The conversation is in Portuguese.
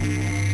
Música